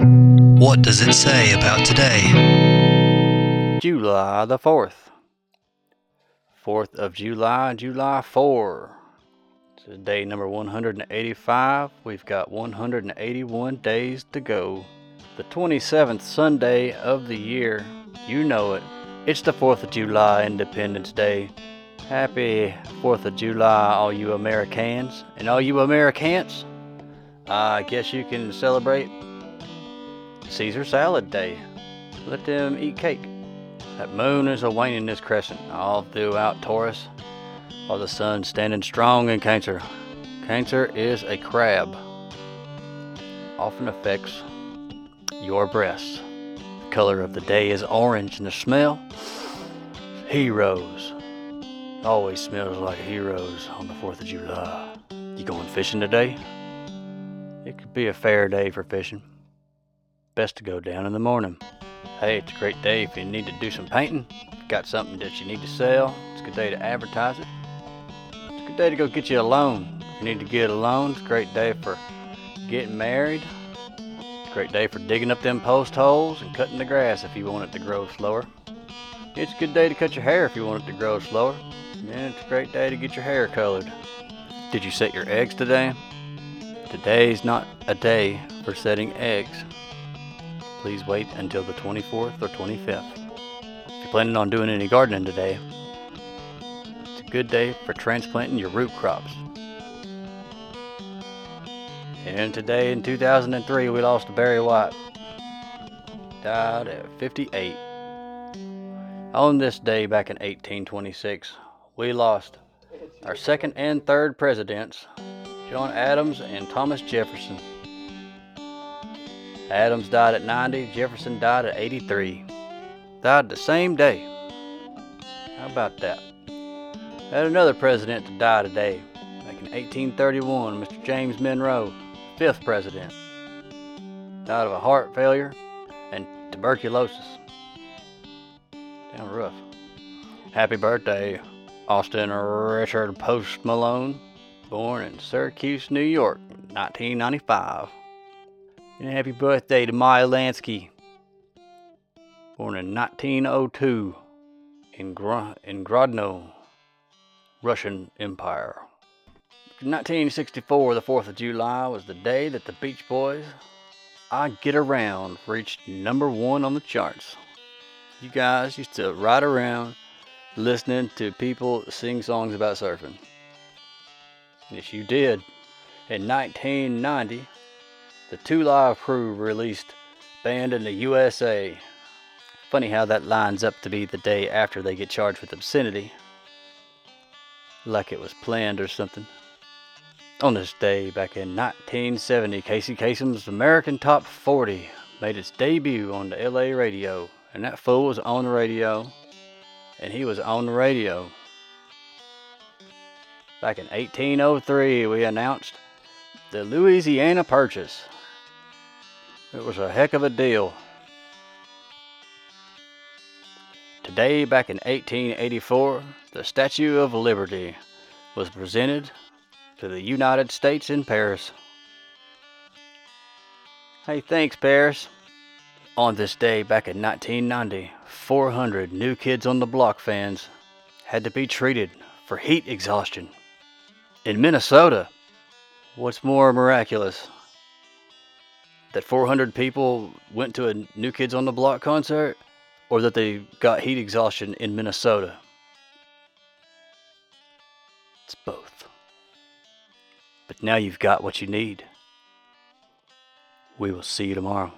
What does it say about today? July the 4th. 4th of July, July 4. This day number 185. We've got 181 days to go. The 27th Sunday of the year. You know it. It's the 4th of July, Independence Day. Happy 4th of July, all you Americans. And all you Americans, I guess you can celebrate Caesar Salad Day. Let them eat cake. That moon is a waning this crescent all throughout Taurus, while the sun's standing strong in Cancer. Cancer is a crab. Often affects your breasts. The color of the day is orange, and the smell heroes. Always smells like heroes on the 4th of July. You going fishing today? It could be a fair day for fishing. Best to go down in the morning. Hey, it's a great day if you need to do some painting. Got something that you need to sell. It's a good day to advertise it. It's a good day to go get you a loan. If you need to get a loan, it's a great day for getting married. It's a great day for digging up them post holes and cutting the grass if you want it to grow slower. It's a good day to cut your hair if you want it to grow slower. And it's a great day to get your hair colored. Did you set your eggs today? Today's not a day for setting eggs. Please wait until the 24th or 25th. If you're planning on doing any gardening today, it's a good day for transplanting your root crops. And today in 2003, we lost Barry White. Died at 58. On this day back in 1826, we lost our second and third presidents, John Adams and Thomas Jefferson. Adams died at 90, Jefferson died at 83. Died the same day. How about that? Had another president to die today. Back in 1831, Mr. James Monroe, fifth president. Died of a heart failure and tuberculosis. Down rough. Happy birthday, Austin Richard Post Malone, born in Syracuse, New York, 1995. And happy birthday to Meyer Lansky, born in 1902 in, in Grodno, Russian Empire. In 1964, the 4th of July, was the day that the Beach Boys' I Get Around reached number one on the charts. You guys used to ride around listening to people sing songs about surfing. Yes, you did. In 1990, the Two Live Crew released Banned in the USA. Funny how that lines up to be the day after they get charged with obscenity. Like it was planned or something. On this day, back in 1970, Casey Kasem's American Top 40 made its debut on the LA radio, and that fool was on the radio, and he was on the radio. Back in 1803, we announced the Louisiana Purchase. It was a heck of a deal. Today, back in 1884, the Statue of Liberty was presented to the United States in Paris. Hey, thanks, Paris. On this day, back in 1990, 400 New Kids on the Block fans had to be treated for heat exhaustion. In Minnesota, what's more miraculous? That 400 people went to a New Kids on the Block concert, or that they got heat exhaustion in Minnesota? It's both. But now you've got what you need. We will see you tomorrow.